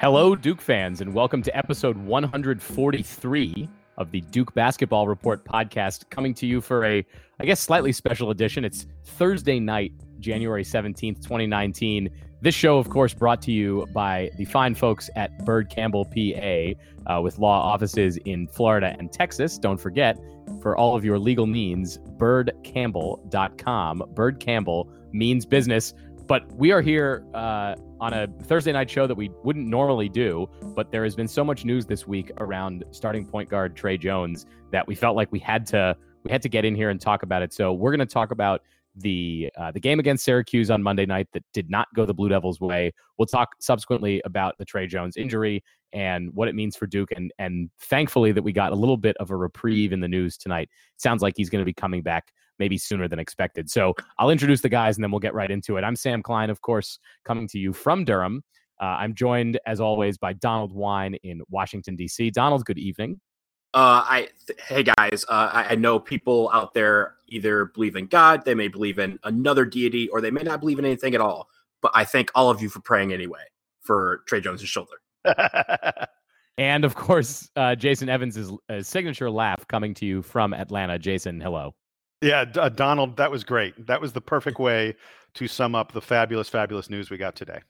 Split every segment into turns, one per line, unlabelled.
Hello, Duke fans, and welcome to episode 143 of the Duke Basketball Report podcast, coming to you for a, I guess, slightly special edition. It's Thursday night, January 17th, 2019. This show, of course, brought to you by the fine folks at Byrd Campbell PA uh, with law offices in Florida and Texas. Don't forget, for all of your legal needs, byrdcampbell.com. Byrd Campbell means business. But we are here uh, on a Thursday night show that we wouldn't normally do. But there has been so much news this week around starting point guard Tre Jones that we felt like we had to we had to get in here and talk about it. So we're going to talk about the uh, the game against Syracuse on Monday night that did not go the Blue Devils' way. We'll talk subsequently about the Tre Jones injury and what it means for Duke, and and thankfully that we got a little bit of a reprieve in the news tonight. Sounds like he's going to be coming back maybe sooner than expected. So I'll introduce the guys and then we'll get right into it. I'm Sam Klein, of course, coming to you from Durham. Uh, I'm joined, as always, by Donald Wine in Washington, D.C. Donald, good evening.
Uh, I th- hey guys, uh, I, I, know people out there either believe in God, they may believe in another deity, or they may not believe in anything at all. But I thank all of you for praying anyway for Tre Jones' shoulder.
and of course, uh, Jason Evans' uh, signature laugh coming to you from Atlanta. Jason, hello.
Yeah, uh, Donald, that was great. That was the perfect way to sum up the fabulous, fabulous news we got today.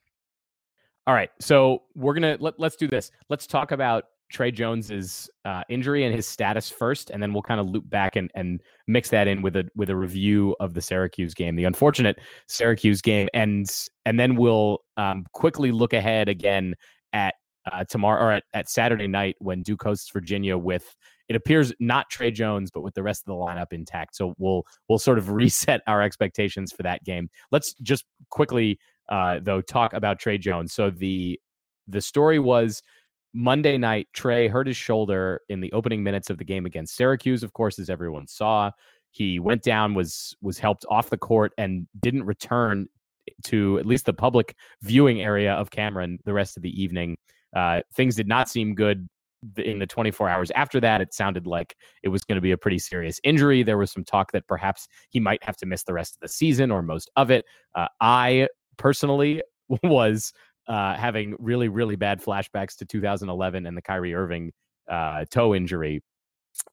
All right, so we're gonna let, let's do this. Let's talk about Tre Jones's uh, injury and his status first, and then we'll kind of loop back and, and mix that in with a with a review of the Syracuse game, the unfortunate Syracuse game, and and then we'll um, quickly look ahead again at uh, tomorrow or at, at Saturday night when Duke hosts Virginia with it appears not Tre Jones, but with the rest of the lineup intact. So we'll we'll sort of reset our expectations for that game. Let's just quickly uh, though talk about Tre Jones. So the the story was Monday night. Tre hurt his shoulder in the opening minutes of the game against Syracuse. Of course, as everyone saw, he went down, was was helped off the court, and didn't return to at least the public viewing area of Cameron the rest of the evening. Uh, things did not seem good in the 24 hours after that, it sounded like it was going to be a pretty serious injury. There was some talk that perhaps he might have to miss the rest of the season or most of it. Uh, I personally was uh, having really, really bad flashbacks to 2011 and the Kyrie Irving uh, toe injury,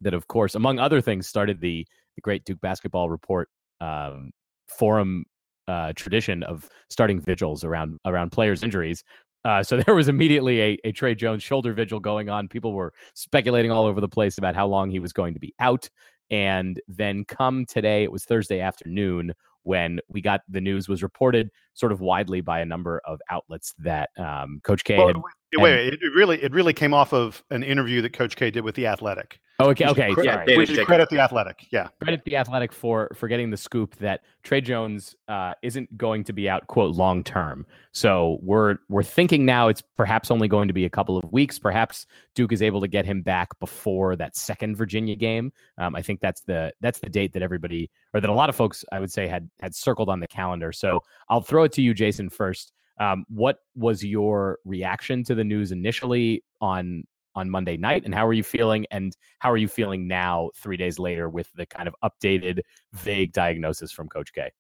that, of course, among other things, started the, the great Duke basketball report um, forum uh, tradition of starting vigils around around players' injuries, uh, so there was immediately a, a Tre Jones shoulder vigil going on. People were speculating all over the place about how long he was going to be out. And then come today, it was Thursday afternoon when we got the news was reported sort of widely by a number of outlets that um, Coach K. Well, had,
wait, wait, it really it really came off of an interview that Coach K did with the Athletic.
Oh, okay, okay,
yeah. Which is credit the Athletic, yeah.
Credit the Athletic for for getting the scoop that Tre Jones uh, isn't going to be out quote long term. So we're we're thinking now it's perhaps only going to be a couple of weeks. Perhaps Duke is able to get him back before that second Virginia game. Um, I think that's the that's the date that everybody or that a lot of folks I would say had had circled on the calendar. So I'll throw it to you, Jason, first. Um, what was your reaction to the news initially on on Monday night, and how are you feeling? And how are you feeling now, three days later, with the kind of updated, vague diagnosis from Coach K?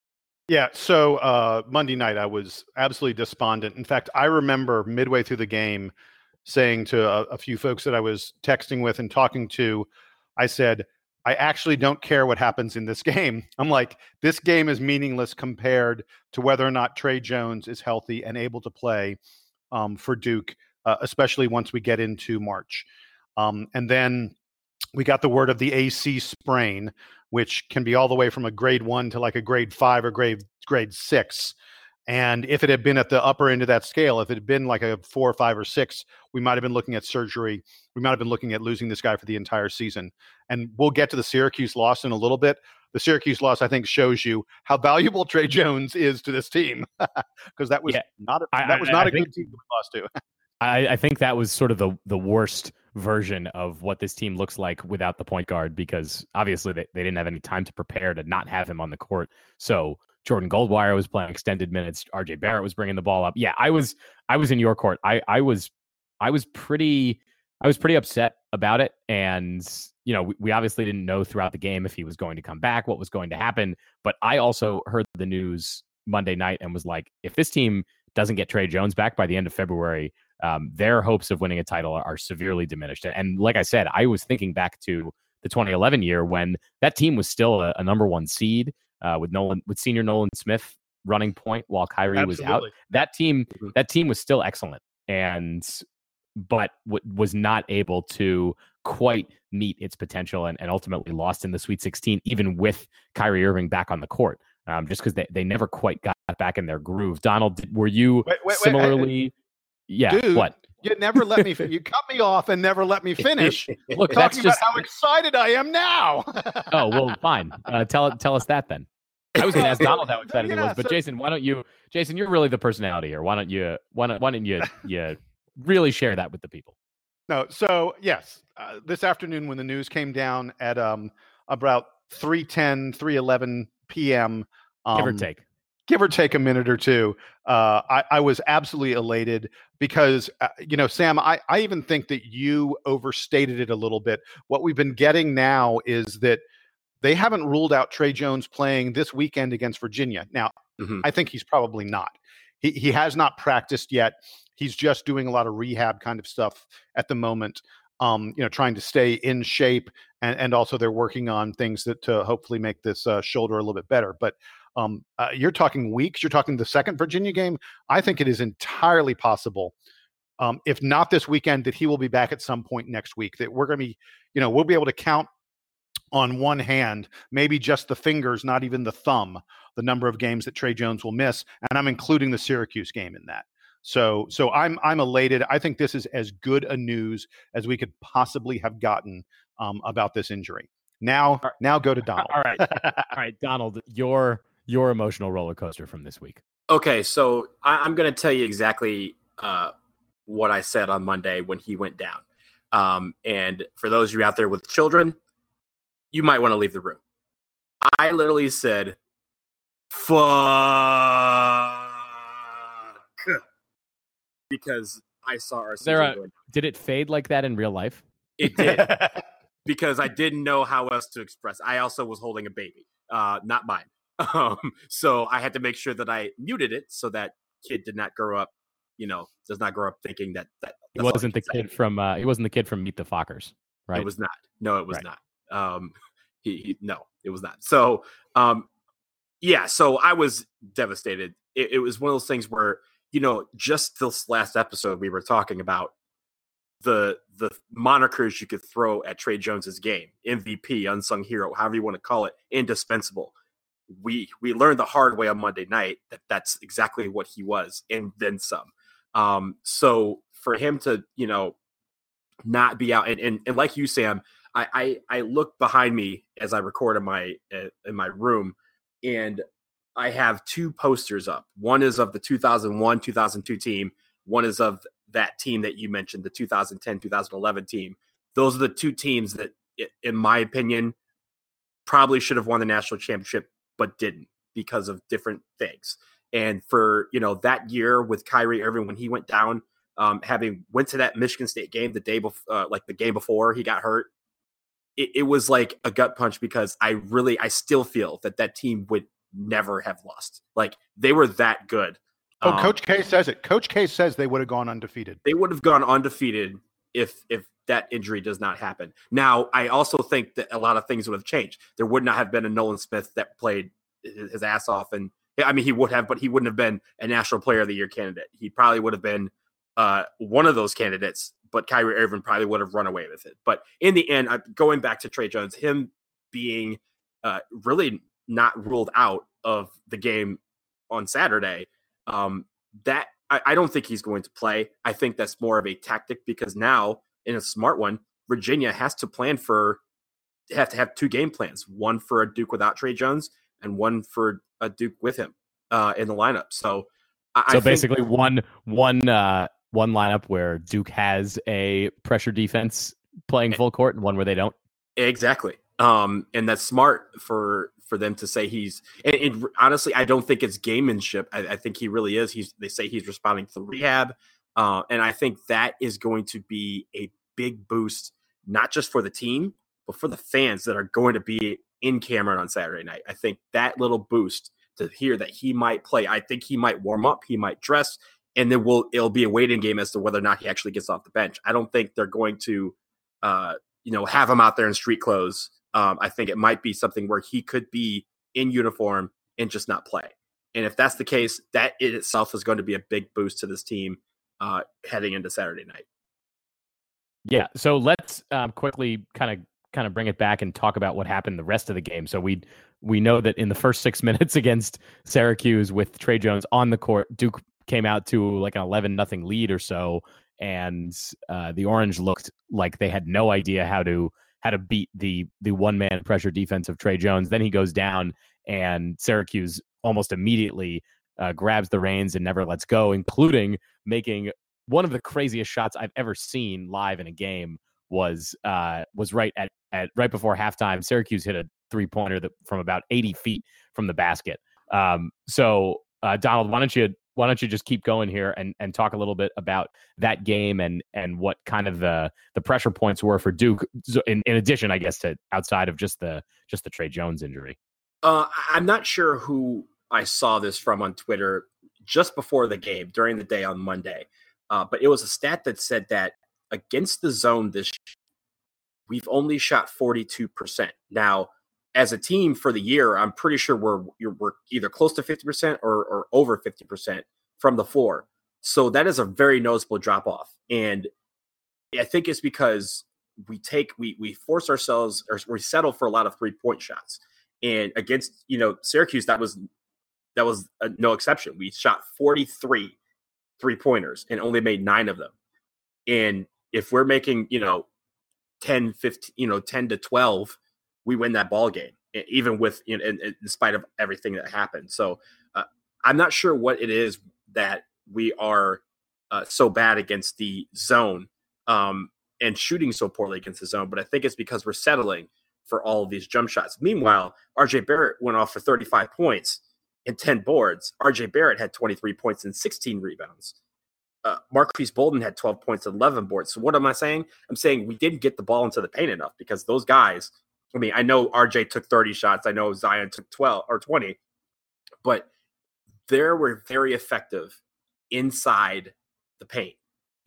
Yeah, so uh, Monday night I was absolutely despondent. In fact, I remember midway through the game saying to a, a few folks that I was texting with and talking to, I said, I actually don't care what happens in this game. I'm like, this game is meaningless compared to whether or not Tre Jones is healthy and able to play um, for Duke uh, especially once we get into March. Um, and then we got the word of the AC sprain, which can be all the way from a grade one to like a grade five or grade grade six. And if it had been at the upper end of that scale, if it had been like a four or five or six, we might have been looking at surgery. We might have been looking at losing this guy for the entire season. And we'll get to the Syracuse loss in a little bit. The Syracuse loss, I think, shows you how valuable Tre Jones is to this team because that was yeah. not a, that was not I, a good team we lost to.
I, I think that was sort of the the worst version of what this team looks like without the point guard because obviously they, they didn't have any time to prepare to not have him on the court. So Jordan Goldwire was playing extended minutes. RJ Barrett was bringing the ball up. Yeah, I was I was in your court. I I was I was pretty I was pretty upset about it. And you know, we, we obviously didn't know throughout the game if he was going to come back, what was going to happen. But I also heard the news Monday night and was like, if this team doesn't get Tre Jones back by the end of February, um, their hopes of winning a title are, severely diminished. And like I said, I was thinking back to the 2011 year when that team was still a, a number one seed uh, with Nolan with senior Nolan Smith running point while Kyrie
Absolutely.
was out. That team
Mhm.
that team was still excellent and but w- was not able to quite meet its potential and, and ultimately lost in the Sweet 16 even with Kyrie Irving back on the court. Um, just because they, they never quite got back in their groove. Donald, were you
Wait, wait, wait, I-
similarly? Yeah.
Dude,
what?
You never let me. you cut me off and never let me finish.
Look, that's
talking
just.
about how excited I am now.
oh well, fine. Uh, tell tell us that then. I was going to ask Donald how excited he was, but
so-
Jason, why don't you? Jason, you're really the personality here. Why don't you? Why don't Why don't you? You really share that with the people?
No, so yes, uh, this afternoon when the news came down at um about 3:10, 3:11 p.m. Um,
Give or take.
give or take a minute or two, uh, I, I was absolutely elated because uh, you know, Sam, I, I even think that you overstated it a little bit. What we've been getting now is that they haven't ruled out Tre Jones playing this weekend against Virginia. Now,
Mhm.
I think he's probably not. He he has not practiced yet. He's just doing a lot of rehab kind of stuff at the moment. Um, you know, trying to stay in shape, and, and also they're working on things that to hopefully make this uh, shoulder a little bit better. But um, uh, you're talking weeks. You're talking the second Virginia game. I think it is entirely possible, um, if not this weekend, that he will be back at some point next week. That we're going to be, you know, we'll be able to count on one hand, maybe just the fingers, not even the thumb, the number of games that Tre Jones will miss, and I'm including the Syracuse game in that. So, so I'm I'm elated. I think this is as good a news as we could possibly have gotten um, about this injury. Now,
right.
now go to Donald.
All right, all right, Donald, your your emotional roller coaster from this week.
Okay, so I, I'm going to tell you exactly uh, what I said on Monday when he went down. Um, and for those of you out there with children, you might want to leave the room. I literally said, "Fuck," because I saw our season.
Did it fade like that in real life?
It did because I didn't know how else to express. I also was holding a baby, uh, not mine. Um, so I had to make sure that I muted it so that kid did not grow up, you know, does not grow up thinking that that
He wasn't the
say.
kid from. Uh, he wasn't the kid from Meet the Fockers, right?
It was not. No, it was
Right.
not. Um, he, he no, it was not. So, um, yeah. So I was devastated. It, it was one of those things where you know, just this last episode we were talking about the the monikers you could throw at Tre Jones's game, MVP, unsung hero, however you want to call it, indispensable. We we learned the hard way on Monday night that that's exactly what he was, and then some. Um, so for him to you know not be out, and and, and like you, Sam, I, I I look behind me as I record in my uh, in my room, and I have two posters up. One is of the 2001 2002 team. One is of that team that you mentioned, the 2010 2011 team. Those are the two teams that, in my opinion, probably should have won the national championship, but didn't because of different things. And for you know that year with Kyrie Irving when he went down, um, having went to that Michigan State game the day before, uh, like the game before he got hurt, it, it was like a gut punch because I really, I still feel that that team would never have lost. Like they were that good.
Oh,
Um,
Coach K says it. Coach K says they would have gone undefeated.
they would have gone undefeated if if that injury does not happen. Now, I also think that a lot of things would have changed. There would not have been a Nolan Smith that played his ass off, and I mean, he would have, but he wouldn't have been a National Player of the Year candidate. He probably would have been uh, one of those candidates, but Kyrie Irving probably would have run away with it. But in the end, going back to Tre Jones, him being uh, really not ruled out of the game on Saturday, um, that I, I don't think he's going to play. I think that's more of a tactic because now, in a smart one, Virginia has to plan for have to have two game plans: one for a Duke without Tre Jones, and one for a Duke with him uh, in the lineup. So, I, I
So
think-
basically, one one uh, one lineup where Duke has a pressure defense playing full court, and one where they don't.
Exactly. Um, and that's smart for for them to say he's. And, honestly, I don't think it's gamemanship. I, I think he really is. He's. They say he's responding to the rehab, uh, and I think that is going to be a big boost, not just for the team, but for the fans that are going to be in Cameron on Saturday night. I think that little boost to hear that he might play. I think he might warm up. He might dress. and then we'll it'll be a waiting game as to whether or not he actually gets off the bench. I don't think they're going to, uh, you know, have him out there in street clothes. Um, I think it might be something where he could be in uniform and just not play. And if that's the case, that in itself is going to be a big boost to this team uh, heading into Saturday night.
Yeah. So let's um, quickly kind of kind of bring it back and talk about what happened the rest of the game. So we we know that in the first six minutes against Syracuse with Tre Jones on the court, Duke came out to like an eleven nothing lead or so, and uh, the Orange looked like they had no idea how to how to beat the the one man pressure defense of Tre Jones. Then he goes down, and Syracuse almost immediately uh, grabs the reins and never lets go, including making one of the craziest shots I've ever seen live in a game was uh, was right at, at right before halftime. Syracuse hit a three pointer from about 80 feet from the basket. Um, so uh, Donald, why don't you why don't you just keep going here and, and talk a little bit about that game and and what kind of the the pressure points were for Duke in, in addition, I guess, to outside of just the just the Tre Jones injury.
Uh, I'm not sure who I saw this from on Twitter just before the game during the day on Monday. Uh, but it was a stat that said that against the zone this year, we've only shot 42%. Now, as a team for the year, I'm pretty sure we're we're either close to 50% or, or over 50% from the floor. So that is a very noticeable drop off. And I think it's because we take we we force ourselves or we settle for a lot of three point shots. And against, you know, Syracuse, that was that was a, no exception. We shot 43 three pointers and only made nine of them. And if we're making, you know, 10, 15, you know, 10 to 12, we win that ball game, even with, you know, in, in spite of everything that happened. So uh, I'm not sure what it is that we are uh, so bad against the zone um, and shooting so poorly against the zone, but I think it's because we're settling for all of these jump shots. Meanwhile, RJ Barrett went off for 35 points and 10 boards. RJ Barrett had 23 points and 16 rebounds. Uh, Marques Bolden had 12 points and 11 boards. So what am I saying? I'm saying we didn't get the ball into the paint enough because those guys, I mean, I know RJ took 30 shots. I know Zion took 12 or 20, but they were very effective inside the paint.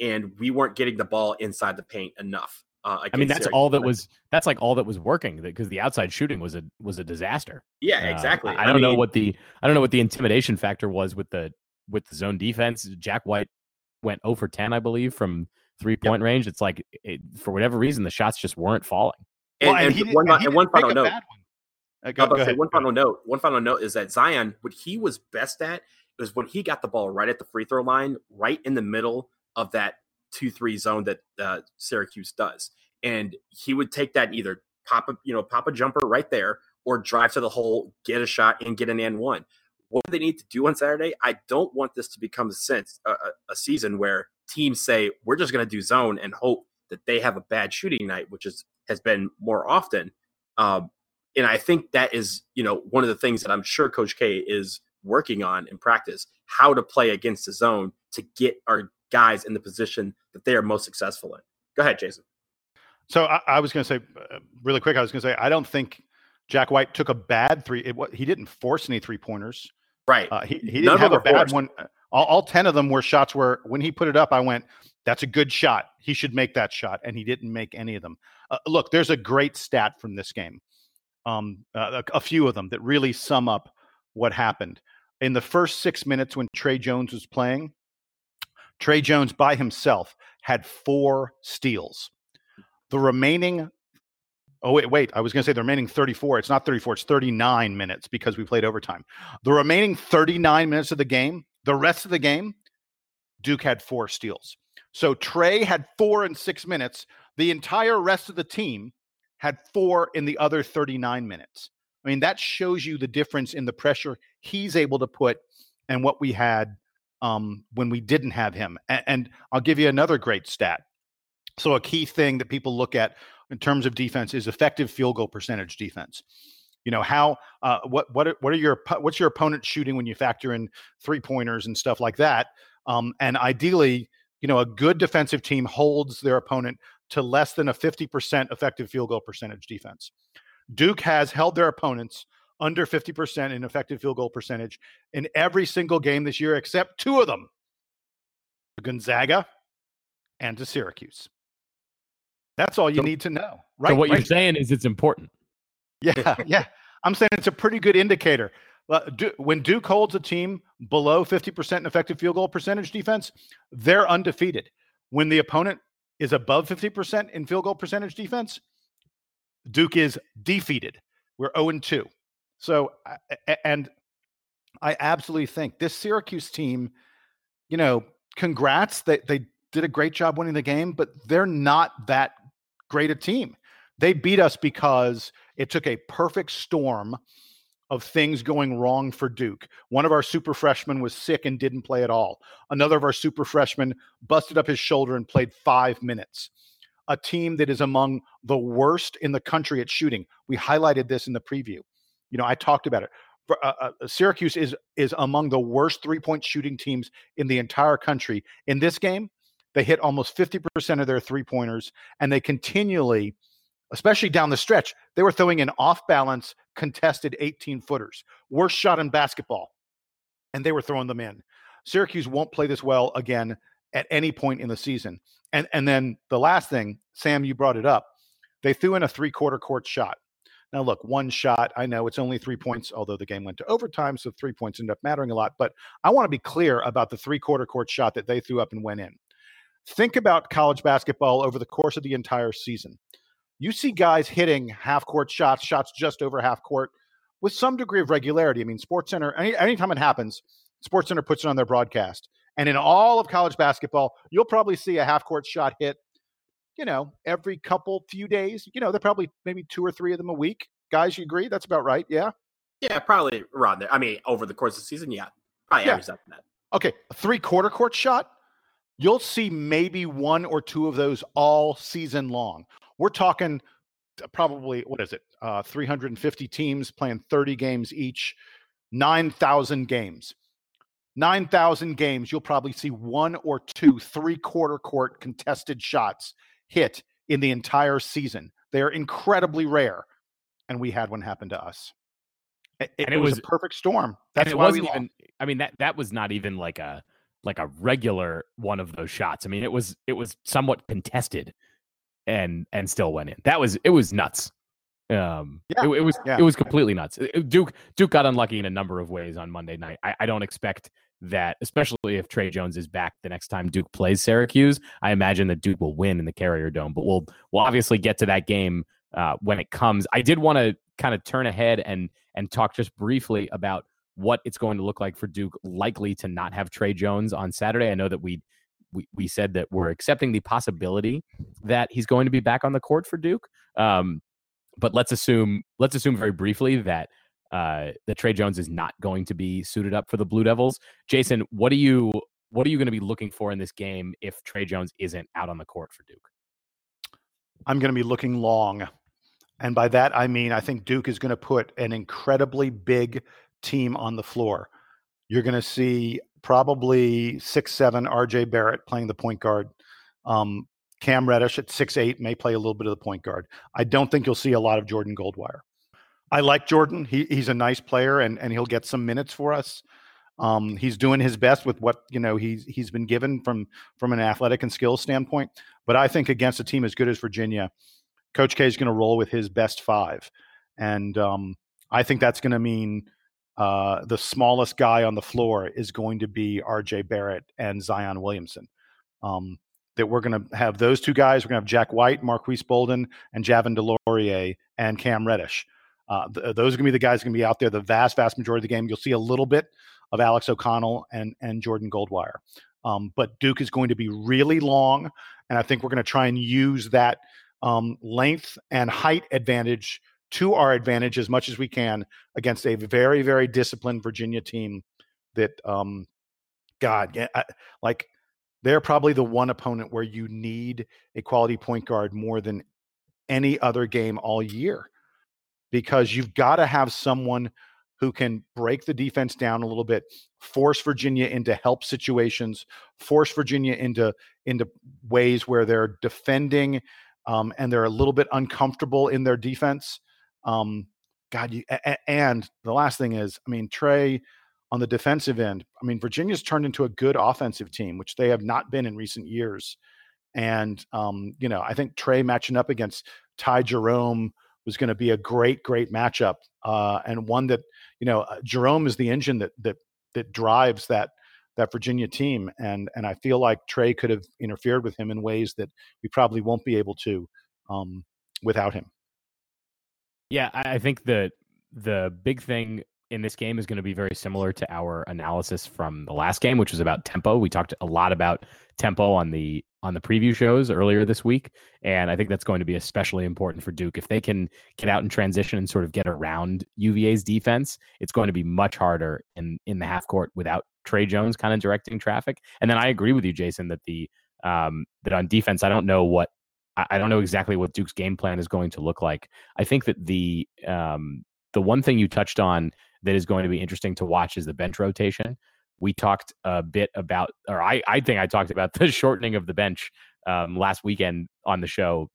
And we weren't getting the ball inside the paint enough.
Uh, I mean, that's all that was. That's like all that was working because the outside shooting was a was a disaster.
Yeah, exactly.
Uh, I, I, don't mean, know what the I don't know what the intimidation factor was with the with the zone defense. Jack White went 0 for 10, I believe, from three point yep. range. It's like it, for whatever reason, the shots just weren't falling.
And, well, and, and one, and one final note. One. Uh, go, go say, one final note. One final note is that Zion, what he was best at was when he got the ball right at the free throw line, right in the middle of that two three zone that uh, Syracuse does, and he would take that either pop a you know pop a jumper right there or drive to the hole, get a shot, and get an and one. What do they need to do on Saturday? I don't want this to become a sense a, a season where teams say we're just going to do zone and hope that they have a bad shooting night, which is has been more often. Um, and I think that is you know one of the things that I'm sure Coach K is working on in practice how to play against the zone to get our guys in the position that they are most successful in. Go ahead, Jason.
So I, I was going to say uh, really quick. I was going to say I don't think Jack White took a bad three. It, he didn't force any three pointers.
Right.
Uh, he, he didn't None have a bad forced. one. All, all, 10 of them were shots where when he put it up, I went, that's a good shot. He should make that shot. And he didn't make any of them. Uh, look, there's a great stat from this game, um, uh, a, a, few of them that really sum up what happened. In the first six minutes when Tre Jones was playing, Tre Jones by himself had four steals. The remaining Oh wait, wait. I was going to say the remaining 34. It's not 34. It's 39 minutes because we played overtime. The remaining 39 minutes of the game, the rest of the game, Duke had four steals. So Tre had four in six minutes. The entire rest of the team had four in the other 39 minutes. I mean, that shows you the difference in the pressure he's able to put and what we had um, when we didn't have him. And, and I'll give you another great stat. So, a key thing that people look at in terms of defense is effective field goal percentage defense. You know how uh, what what are, what are your what's your opponent shooting when you factor in three pointers and stuff like that. Um, and ideally, you know, a good defensive team holds their opponent to less than a 50% effective field goal percentage defense. Duke has held their opponents under 50% in effective field goal percentage in every single game this year, except two of them. Gonzaga and to Syracuse. That's all you
So-
need to know. Right.
so what you're saying is it's important.
Yeah, yeah. I'm saying it's a pretty good indicator. When Duke holds a team below 50% in effective field goal percentage defense, they're undefeated. When the opponent is above 50% in field goal percentage defense, Duke is defeated. We're 0 2. So, and I absolutely think this Syracuse team, you know, congrats. They, they did a great job winning the game, but they're not that great a team. They beat us because it took a perfect storm of things going wrong for Duke. One of our super freshmen was sick and didn't play at all. Another of our super freshmen busted up his shoulder and played five minutes. A team that is among the worst in the country at shooting. We highlighted this in the preview. You know, I talked about it. For- Uh, uh, Syracuse is is among the worst three point shooting teams in the entire country. In this game, they hit almost 50% of their three pointers, and they continually especially down the stretch, they were throwing in off balance, contested 18 footers, worst shot in basketball, and they were throwing them in. Syracuse won't play this well again at any point in the season. And and then the last thing, Sam, you brought it up. They threw in a three quarter court shot. Now, look, one shot, I know it's only three points, although the game went to overtime, so three points ended up mattering a lot. But I want to be clear about the three quarter court shot that they threw up and went in. Think about college basketball over the course of the entire season you see guys hitting half court shots, shots just over half court with some degree of regularity. I mean, SportsCenter, any, anytime it happens, SportsCenter puts it on their broadcast. And in all of college basketball, you'll probably see a half court shot hit, you know, every couple few days. You know, they're probably maybe two or three of them a week. Guys, you agree? That's about right. Yeah.
Yeah, probably around there. I mean, over the course of the season, yeah, probably
Yeah.
that.
Okay. A three quarter court shot, you'll see maybe one or two of those all season long. We're talking uh, probably, what is it? Uh, 350 teams playing 30 games each, 9,000 games. 9,000 games, you'll probably see one or two three quarter court contested shots hit in the entire season. They're incredibly rare. And we had one happen to us. It,
And it
was,
was-
a perfect storm. That's why we
even. I mean that that was not even like a like a regular one of those shots. I mean it was it was somewhat contested, and and still went in. That was it was nuts. Um,
Yeah,
it, it was
yeah.
it was completely nuts. Duke Duke got unlucky in a number of ways on Monday night. I, I don't expect that, especially if Tre Jones is back the next time Duke plays Syracuse. I imagine that Duke will win in the Carrier Dome, but we'll we'll obviously get to that game uh, when it comes. I did want to kind of turn ahead and and talk just briefly about what it's going to look like for Duke likely to not have Tre Jones on Saturday. I know that we we, we said that we're accepting the possibility that he's going to be back on the court for Duke. Um, but let's assume let's assume very briefly that uh, that Tre Jones is not going to be suited up for the Blue Devils. Jason, what are you what are you going to be looking for in this game if Tre Jones isn't out on the court for Duke?
I'm going to be looking long. And by that, I mean, I think Duke is going to put an incredibly big team on the floor. You're going to see probably six, seven RJ Barrett playing the point guard. Um, Cam Reddish at six, eight may play a little bit of the point guard. I don't think you'll see a lot of Jordan Goldwire. I like Jordan. He, he's a nice player and, and he'll get some minutes for us. Um, he's doing his best with what you know he's he's been given from from an athletic and skills standpoint. But I think against a team as good as Virginia, Coach K is going to roll with his best five, and um, I think that's going to mean uh, the smallest guy on the floor is going to be R.J. Barrett and Zion Williamson. Um, that we're going to have those two guys. We're going to have Jack White, Marques Bolden, and Javin DeLaurier and Cam Reddish. Uh, th- those are going to be the guys going to be out there the vast, vast majority of the game. You'll see a little bit of Alex O'Connell and and Jordan Goldwire. Um, but Duke is going to be really long, and I think we're going to try and use that um, length and height advantage to our advantage as much as we can against a very, very disciplined Virginia team. That, um, God, I, like they're probably the one opponent where you need a quality point guard more than any other game all year because you've got to have someone who can break the defense down a little bit, force Virginia into help situations, force Virginia into into ways where they're defending um, and they're a little bit uncomfortable in their defense. Um, God, you, and the last thing is, I mean, Tre, on the defensive end, I mean, Virginia's turned into a good offensive team, which they have not been in recent years. And um, you know, I think Tre matching up against Ty Jerome was going to be a great, great matchup, uh, and one that you know uh, Jerome is the engine that that that drives that that Virginia team, and and I feel like Tre could have interfered with him in ways that we probably won't be able to um, without him.
Yeah, I think the the big thing in this game is going to be very similar to our analysis from the last game, which was about tempo. We talked a lot about tempo on the on the preview shows earlier this week, and I think that's going to be especially important for Duke. If they can get out and transition and sort of get around UVA's defense, it's going to be much harder in in the half court without Tre Jones kind of directing traffic. And then I agree with you, Jason, that the um, that on defense, I don't know what I don't know exactly what Duke's game plan is going to look like. I think that the um, the one thing you touched on that is going to be interesting to watch is the bench rotation. We talked a bit about, or I, I think I talked about the shortening of the bench um, last weekend on the show,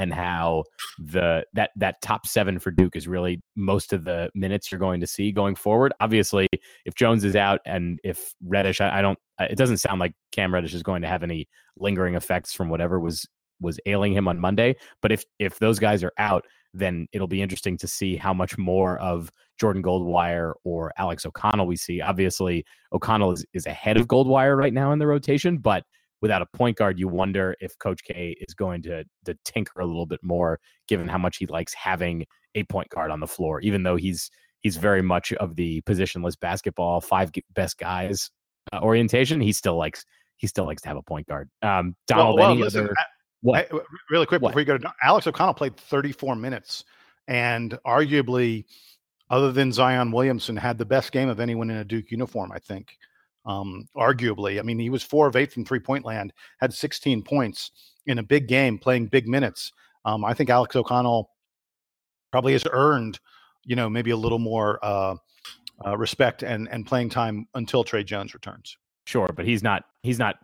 and how the that that top seven for Duke is really most of the minutes you're going to see going forward. Obviously, if Jones is out and if Reddish, I, I don't. It doesn't sound like Cam Reddish is going to have any lingering effects from whatever was was ailing him on Monday. But if if those guys are out, then it'll be interesting to see how much more of Jordan Goldwire or Alex O'Connell we see. Obviously, O'Connell is, is ahead of Goldwire right now in the rotation, but without a point guard, you wonder if Coach K is going to, to tinker a little bit more, given how much he likes having a point guard on the floor, even though he's he's very much of the positionless basketball, five best guys uh, orientation. He still likes he still likes to have a point guard. Um, Donald, well, well, any listen, other?
What? I, really quick what? before you go to Alex O'Connell played 34 minutes and arguably, other than Zion Williamson, had the best game of anyone in a Duke uniform. I think, um, arguably. I mean, he was four of eight from three point land, had 16 points in a big game, playing big minutes. Um, I think Alex O'Connell probably has earned, you know, maybe a little more uh, uh, respect and and playing time until Tre Jones returns.
Sure, but he's not he's not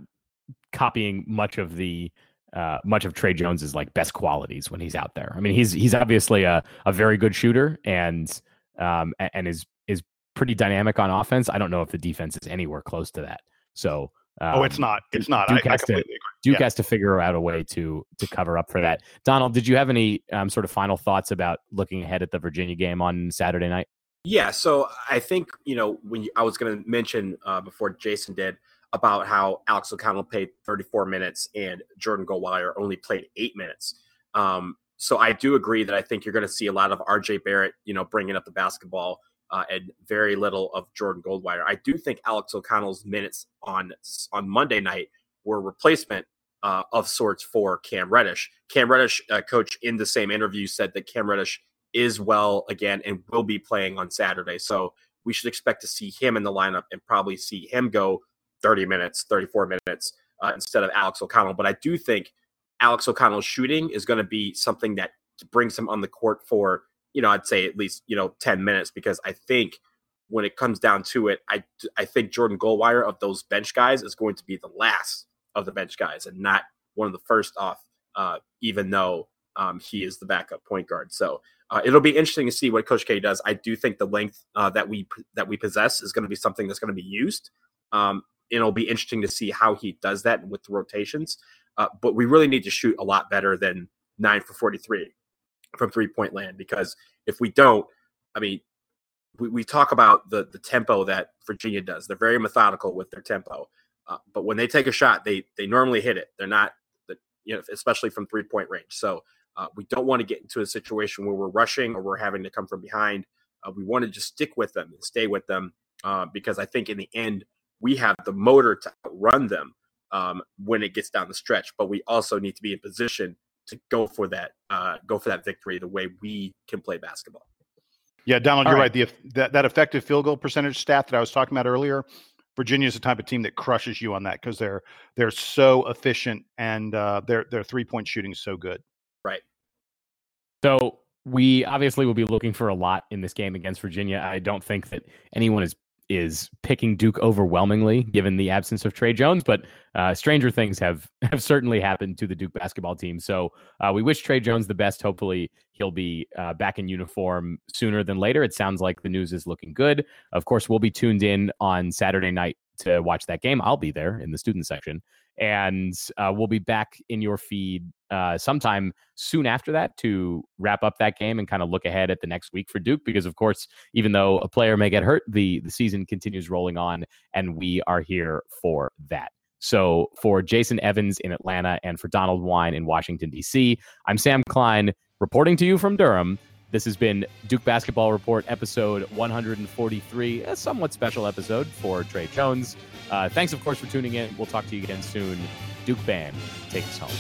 copying much of the uh, much of Tre Jones's like best qualities when he's out there. I mean, he's he's obviously a, a very good shooter and um, and is is pretty dynamic on offense. I don't know if the defense is anywhere close to that. So
um, oh, it's not. It's not. Duke,
I, has, I to, Duke yeah. has to figure out a way to to cover up for that. Donald, did you have any um, sort of final thoughts about looking ahead at the Virginia game on Saturday night?
Yeah, so I think you know when you, I was going to mention uh, before Jason did about how Alex O'Connell played 34 minutes and Jordan Goldwire only played eight minutes. Um, so I do agree that I think you're going to see a lot of RJ Barrett, you know, bringing up the basketball uh, and very little of Jordan Goldwire. I do think Alex O'Connell's minutes on on Monday night were replacement uh, of sorts for Cam Reddish. Cam Reddish, uh, coach, in the same interview said that Cam Reddish is well again and will be playing on Saturday. So we should expect to see him in the lineup and probably see him go 30 minutes, 34 minutes uh, instead of Alex O'Connell. But I do think Alex O'Connell's shooting is going to be something that brings him on the court for, you know, I'd say at least, you know, 10 minutes because I think when it comes down to it, I, I think Jordan Goldwire of those bench guys is going to be the last of the bench guys and not one of the first off, uh, even though um, he is the backup point guard. So uh, it'll be interesting to see what Coach K does. I do think the length uh, that we that we possess is going to be something that's going to be used. Um, it'll be interesting to see how he does that with the rotations. Uh, but we really need to shoot a lot better than nine for 43 from three point land because if we don't, I mean, we, we talk about the the tempo that Virginia does. They're very methodical with their tempo, uh, but when they take a shot, they they normally hit it. They're not, you know, especially from three point range. So uh, we don't want to get into a situation where we're rushing or we're having to come from behind. Uh, we want to just stick with them and stay with them uh, because I think in the end we have the motor to run them um, when it gets down the stretch, but we also need to be in position to go for that uh, go for that victory the way we can play basketball.
Yeah, Donald, All you're right. right. The that, that effective field goal percentage stat that I was talking about earlier, Virginia is the type of team that crushes you on that because they're they're so efficient and uh, their their three point shooting is so good.
Right.
So we obviously will be looking for a lot in this game against Virginia. I don't think that anyone is is picking Duke overwhelmingly, given the absence of Tre Jones. But uh, stranger things have have certainly happened to the Duke basketball team. So uh, we wish Tre Jones the best. Hopefully, he'll be uh, back in uniform sooner than later. It sounds like the news is looking good. Of course, we'll be tuned in on Saturday night to watch that game. I'll be there in the student section, and uh, we'll be back in your feed uh, sometime soon after that to wrap up that game and kind of look ahead at the next week for Duke. Because of course, even though a player may get hurt, the the season continues rolling on, and we are here for that. So for Jason Evans in Atlanta and for Donald Wine in Washington D.C., I'm Sam Klein reporting to you from Durham. This has been Duke Basketball Report, episode 143, a somewhat special episode for Tre Jones. Uh, thanks, of course, for tuning in. We'll talk to you again soon. Duke Band, take us home.